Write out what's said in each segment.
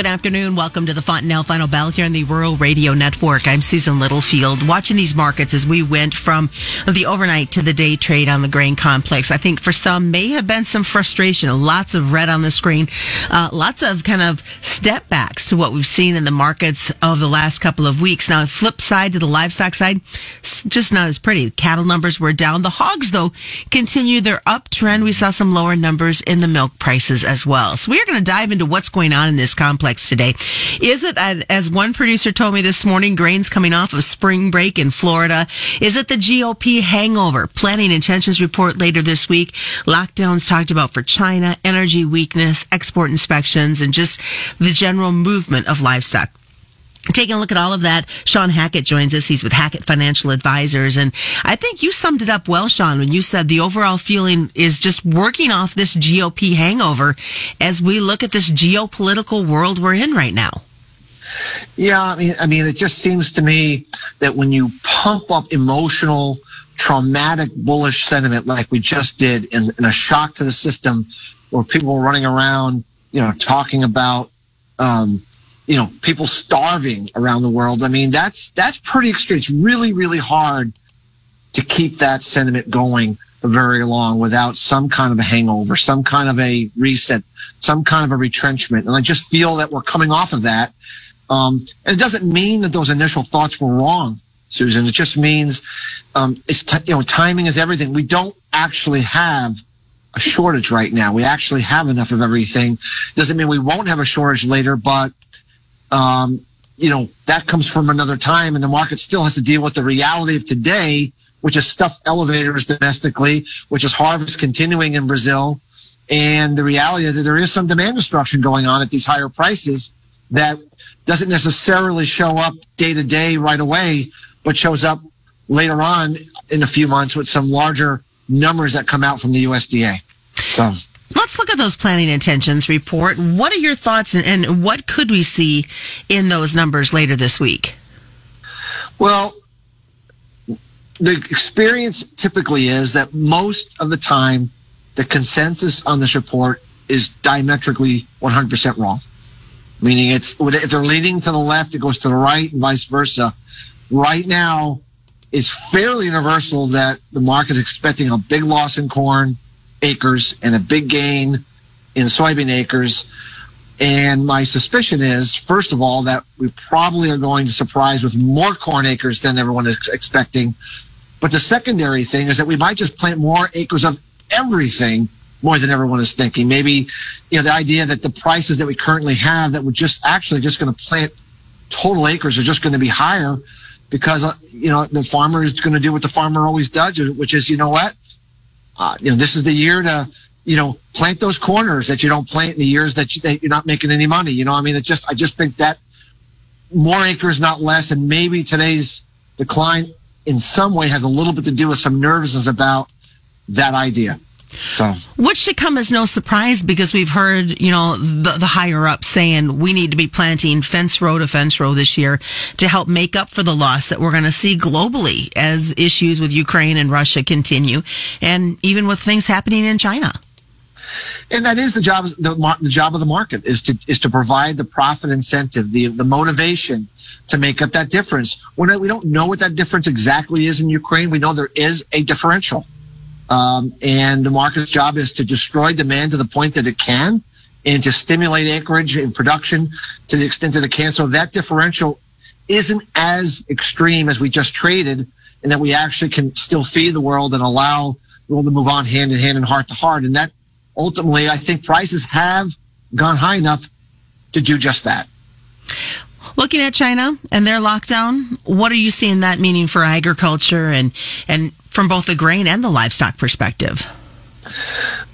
Good afternoon. Welcome to the Fontanelle Final Bell here on the Rural Radio Network. I'm Susan Littlefield. Watching these markets as we went from the overnight to the day trade on the grain complex. I think for some may have been some frustration. Lots of red on the screen. Uh, lots of kind of step backs to what we've seen in the markets of the last couple of weeks. Now, flip side to the livestock side, just not as pretty. Cattle numbers were down. The hogs, though, continue their uptrend. We saw some lower numbers in the milk prices as well. So we are going to dive into what's going on in this complex complex today. Is it, uh, as one producer told me this morning, grains coming off of spring break in Florida? Is it the GOP hangover? Planting intentions report later this week. Lockdowns talked about for China, energy weakness, export inspections, and just the general movement of livestock. Taking a look at all of that, Shawn Hackett joins us. He's with Hackett Financial Advisors. And I think you summed it up well, Shawn, when you said the overall feeling is just working off this GOP hangover as we look at this geopolitical world we're in right now. Yeah, I mean, I mean, it just seems to me that when you pump up emotional, traumatic, bullish sentiment like we just did in, in a shock to the system where people were running around, you know, talking about, um, you know, people starving around the world. I mean, that's, that's pretty extreme. It's really, really hard to keep that sentiment going very long without some kind of a hangover, some kind of a reset, some kind of a retrenchment. And I just feel that we're coming off of that. Um, and it doesn't mean that those initial thoughts were wrong, Susan. It just means, um, it's, t- you know, timing is everything. We don't actually have a shortage right now. We actually have enough of everything. Doesn't mean we won't have a shortage later, but um, you know, that comes from another time and the market still has to deal with the reality of today, which is stuff elevators domestically, which is harvest continuing in Brazil. And the reality that there is some demand destruction going on at these higher prices that doesn't necessarily show up day to day right away, but shows up later on in a few months with some larger numbers that come out from the USDA. So Let's look at those planting intentions report. What are your thoughts and, and what could we see in those numbers later this week? Well, the experience typically is that most of the time the consensus on this report is diametrically 100% wrong. Meaning it's, if they're leaning to the left, it goes to the right and vice versa. Right now, it's fairly universal that the market is expecting a big loss in corn, acres and a big gain in soybean acres. And my suspicion is, first of all, that we probably are going to surprise with more corn acres than everyone is expecting. But the secondary thing is that we might just plant more acres of everything more than everyone is thinking. Maybe, you know, the idea that the prices that we currently have that we're just actually just going to plant total acres are just going to be higher because, uh, you know, the farmer is going to do what the farmer always does, which is, you know what? Uh, you know, this is the year to, you know, plant those corners that you don't plant in the years that, you, that you're not making any money. You know, I mean, it just, I just think that more acres, not less. And maybe today's decline in some way has a little bit to do with some nervousness about that idea. So, which should come as no surprise because we've heard, you know, the, the higher up saying we need to be planting fence row to fence row this year to help make up for the loss that we're going to see globally as issues with Ukraine and Russia continue, and even with things happening in China. And that is the job the, the job of the market is to is to provide the profit incentive, the the motivation to make up that difference. We're we don't know what that difference exactly is in Ukraine. We know there is a differential. Um, and the market's job is to destroy demand to the point that it can and to stimulate acreage and production to the extent that it can. So that differential isn't as extreme as we just traded and that we actually can still feed the world and allow the world to move on hand in hand and heart to heart. And that ultimately, I think prices have gone high enough to do just that. Looking at China and their lockdown, what are you seeing that meaning for agriculture and, and from both the grain and the livestock perspective?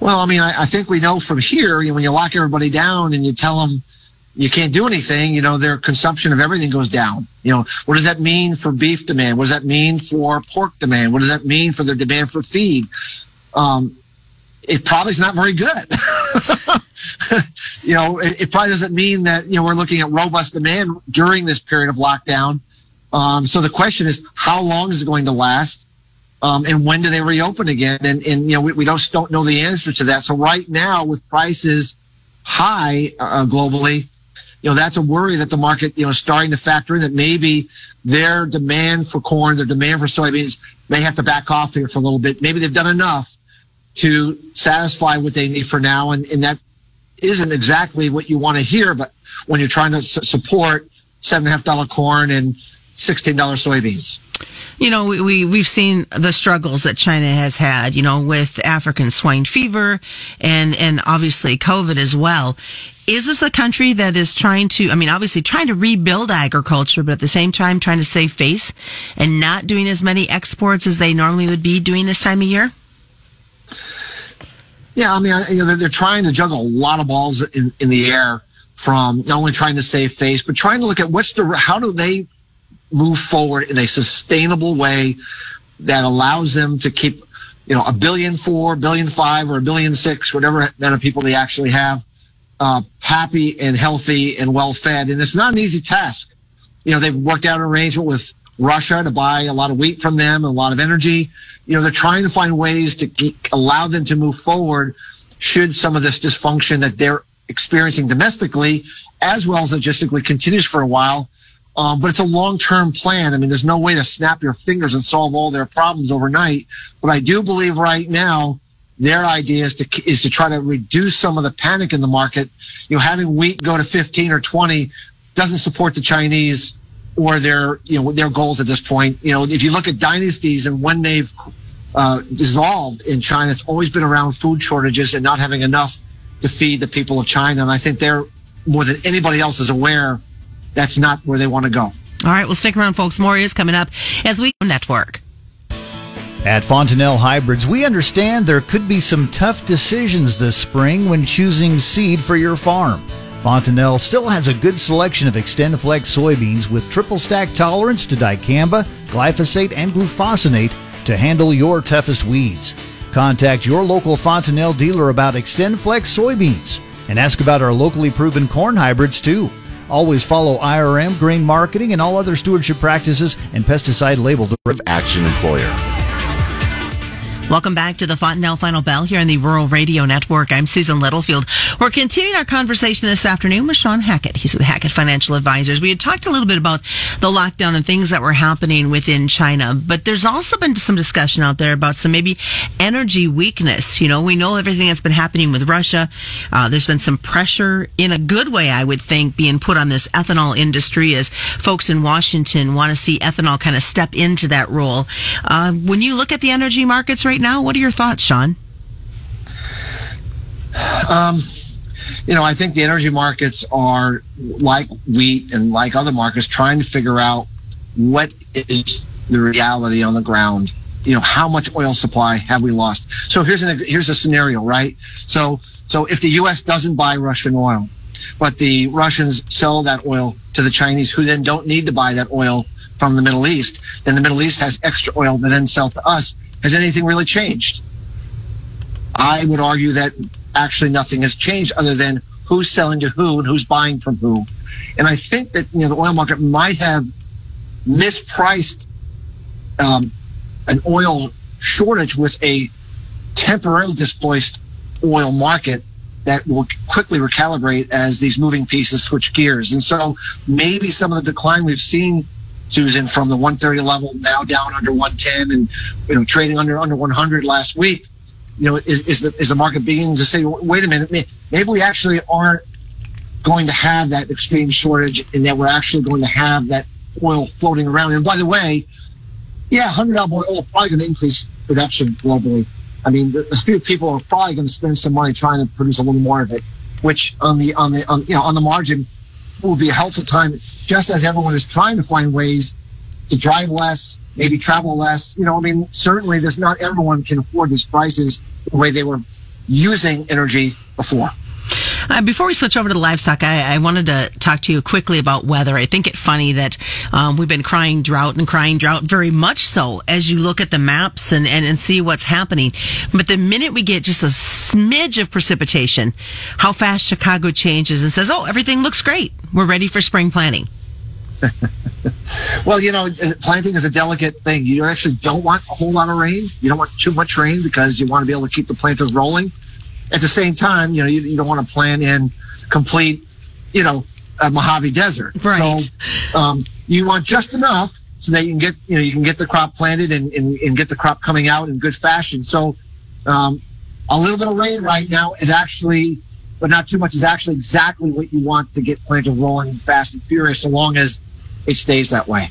Well, I mean, I, I think we know from here, you know, when you lock everybody down and you tell them you can't do anything, you know, their consumption of everything goes down. You know, what does that mean for beef demand? What does that mean for pork demand? What does that mean for their demand for feed? Um, it probably is not very good. you know, it, it, probably doesn't mean that, you know, we're looking at robust demand during this period of lockdown. Um, so the question is, how long is it going to last? Um, and when do they reopen again? And, and you know, we, we don't, don't know the answer to that. So right now with prices high uh, globally, you know, that's a worry that the market, you know, starting to factor in that maybe their demand for corn, their demand for soybeans may have to back off here for a little bit. Maybe they've done enough to satisfy what they need for now. And, and that isn't exactly what you want to hear, but when you're trying to s- support seven and a half dollar corn and $16 soybeans. You know, we, we, we've seen the struggles that China has had, you know, with African swine fever and, and obviously COVID as well. Is this a country that is trying to, I mean, obviously trying to rebuild agriculture, but at the same time trying to save face and not doing as many exports as they normally would be doing this time of year? Yeah, I mean, you know, they're, they're trying to juggle a lot of balls in, in the air from not only trying to save face, but trying to look at what's the, how do they move forward in a sustainable way that allows them to keep, you know, a billion four, billion five, or a billion six, whatever amount of people they actually have, uh, happy and healthy and well fed. And it's not an easy task. You know, they've worked out an arrangement with Russia to buy a lot of wheat from them and a lot of energy. You know, they're trying to find ways to allow them to move forward should some of this dysfunction that they're experiencing domestically as well as logistically continues for a while. Um, but it's a long-term plan. I mean, there's no way to snap your fingers and solve all their problems overnight. But I do believe right now their idea is to is to try to reduce some of the panic in the market. You know, having wheat go to 15 or 20 doesn't support the Chinese or their you know their goals at this point. You know, if you look at dynasties and when they've uh, dissolved in China, it's always been around food shortages and not having enough to feed the people of China. And I think they're more than anybody else is aware that's not where they want to go. All right, well, stick around, folks. More is coming up as we network. At Fontanelle Hybrids, we understand there could be some tough decisions this spring when choosing seed for your farm. Fontanelle still has a good selection of XtendFlex soybeans with triple stack tolerance to dicamba, glyphosate, and glufosinate to handle your toughest weeds. Contact your local Fontanelle dealer about XtendFlex soybeans and ask about our locally proven corn hybrids too. Always follow IRM, grain marketing, and all other stewardship practices and pesticide labeled action employer. Welcome back to the Fontanelle Final Bell here on the Rural Radio Network. I'm Susan Littlefield. We're continuing our conversation this afternoon with Shawn Hackett. He's with Hackett Financial Advisors. We had talked a little bit about the lockdown and things that were happening within China, but there's also been some discussion out there about some maybe energy weakness. You know, we know everything that's been happening with Russia. Uh, there's been some pressure in a good way, I would think, being put on this ethanol industry as folks in Washington want to see ethanol kind of step into that role. Uh, when you look at the energy markets right now, what are your thoughts, Shawn? Um, you know, I think the energy markets are like wheat and like other markets trying to figure out what is the reality on the ground. You know, how much oil supply have we lost? So here's an here's a scenario, right? So so if the U.S. doesn't buy Russian oil, but the Russians sell that oil to the Chinese, who then don't need to buy that oil from the Middle East, then the Middle East has extra oil to then sell to us. Has anything really changed? I would argue that actually nothing has changed other than who's selling to who and who's buying from who. And I think that, you know, the oil market might have mispriced um, an oil shortage with a temporarily displaced oil market that will quickly recalibrate as these moving pieces switch gears. And so maybe some of the decline we've seen Susan, from the 130 level now down under 110 and, you know, trading under, under 100 last week, you know, is, is the, is the market beginning to say, wait a minute, maybe we actually aren't going to have that extreme shortage and that we're actually going to have that oil floating around. And by the way, yeah, $100 oil probably going to increase production globally. I mean, a few people are probably going to spend some money trying to produce a little more of it, which on the, on the, on, you know, on the margin will be a helpful time, just as everyone is trying to find ways to drive less, maybe travel less. You know, I mean, certainly there's not everyone can afford these prices the way they were using energy before. Uh, before we switch over to the livestock, I, I, wanted to talk to you quickly about weather. I think it funny that um, we've been crying drought and crying drought very much so as you look at the maps and, and, and see what's happening. But the minute we get just a smidge of precipitation, how fast Chicago changes and says, oh, everything looks great. We're ready for spring planting. well, you know, planting is a delicate thing. You actually don't want a whole lot of rain. You don't want too much rain because you want to be able to keep the planters rolling. At the same time, you know, you, you don't want to plant in complete, you know, uh, Mojave Desert. Right. So um, you want just enough so that you can get you know you can get the crop planted and, and, and get the crop coming out in good fashion. So um, a little bit of rain right now is actually, but not too much, is actually exactly what you want to get planted rolling fast and furious, so long as it stays that way.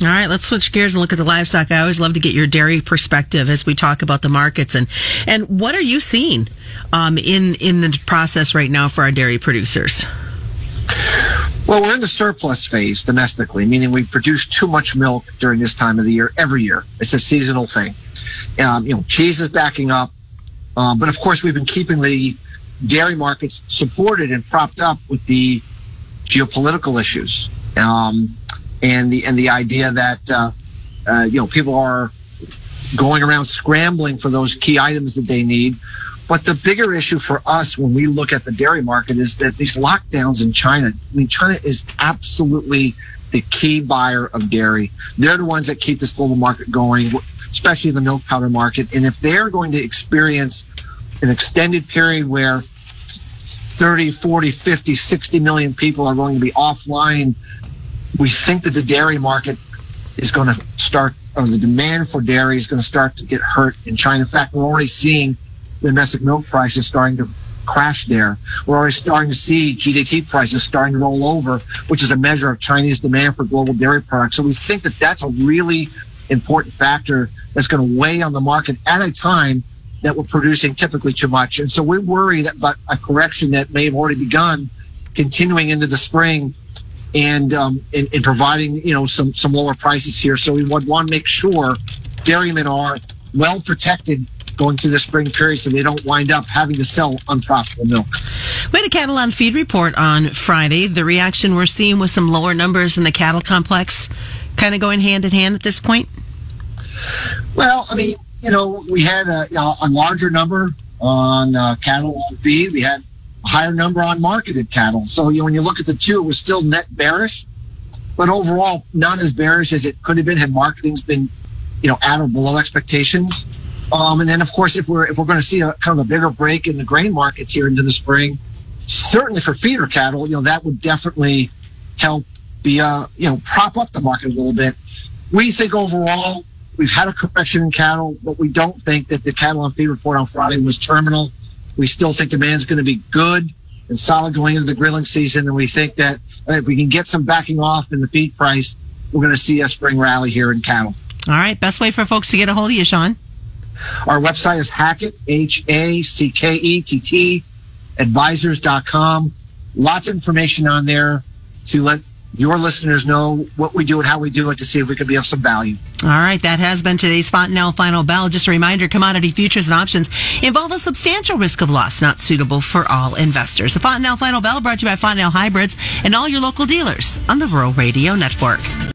All right, let's switch gears and look at the livestock. I always love to get your dairy perspective as we talk about the markets and and what are you seeing um, in in the process right now for our dairy producers? Well, we're in the surplus phase domestically, meaning we produce too much milk during this time of the year every year. It's a seasonal thing. Um, you know, cheese is backing up, um, but of course we've been keeping the dairy markets supported and propped up with the geopolitical issues. Um, and the and the idea that uh, uh, you know people are going around scrambling for those key items that they need. But the bigger issue for us when we look at the dairy market is that these lockdowns in China. I mean, China is absolutely the key buyer of dairy. They're the ones that keep this global market going, especially the milk powder market. And if they're going to experience an extended period where 30, 40, 50, 60 million people are going to be offline we think that the dairy market is going to start, or the demand for dairy is going to start to get hurt in China. In fact, we're already seeing the domestic milk prices starting to crash there. We're already starting to see GDT prices starting to roll over, which is a measure of Chinese demand for global dairy products. So we think that that's a really important factor that's going to weigh on the market at a time that we're producing typically too much. And so we worry that but a correction that may have already begun continuing into the spring and um, in, in, providing you know some some lower prices here. So we would want to make sure dairymen are well protected going through the spring period so they don't wind up having to sell unprofitable milk. We had a cattle on feed report on Friday. The reaction we're seeing with some lower numbers in the cattle complex kind of going hand in hand at this point? Well, I mean, you know, we had a, a larger number on uh, cattle on feed. We had higher number on marketed cattle. So you know, when you look at the two, it was still net bearish, but overall not as bearish as it could have been had marketing's been, you know, at or below expectations. Um, and then of course, if we're if we're going to see a kind of a bigger break in the grain markets here into the spring, certainly for feeder cattle, you know, that would definitely help be uh you know prop up the market a little bit. We think overall we've had a correction in cattle, but we don't think that the cattle on feed report on Friday was terminal. We still think demand's going to be good and solid going into the grilling season, and we think that uh, if we can get some backing off in the feed price, we're going to see a spring rally here in cattle. All right, best way for folks to get a hold of you, Shawn. Our website is Hackett, H A C K E T T, advisors.com. Lots of information on there to let your listeners know what we do and how we do it to see if we can be of some value. All right, that has been today's Fontanelle Final Bell. Just a reminder, commodity futures and options involve a substantial risk of loss, not suitable for all investors. The Fontanelle Final Bell brought to you by Fontanelle Hybrids and all your local dealers on the Rural Radio Network.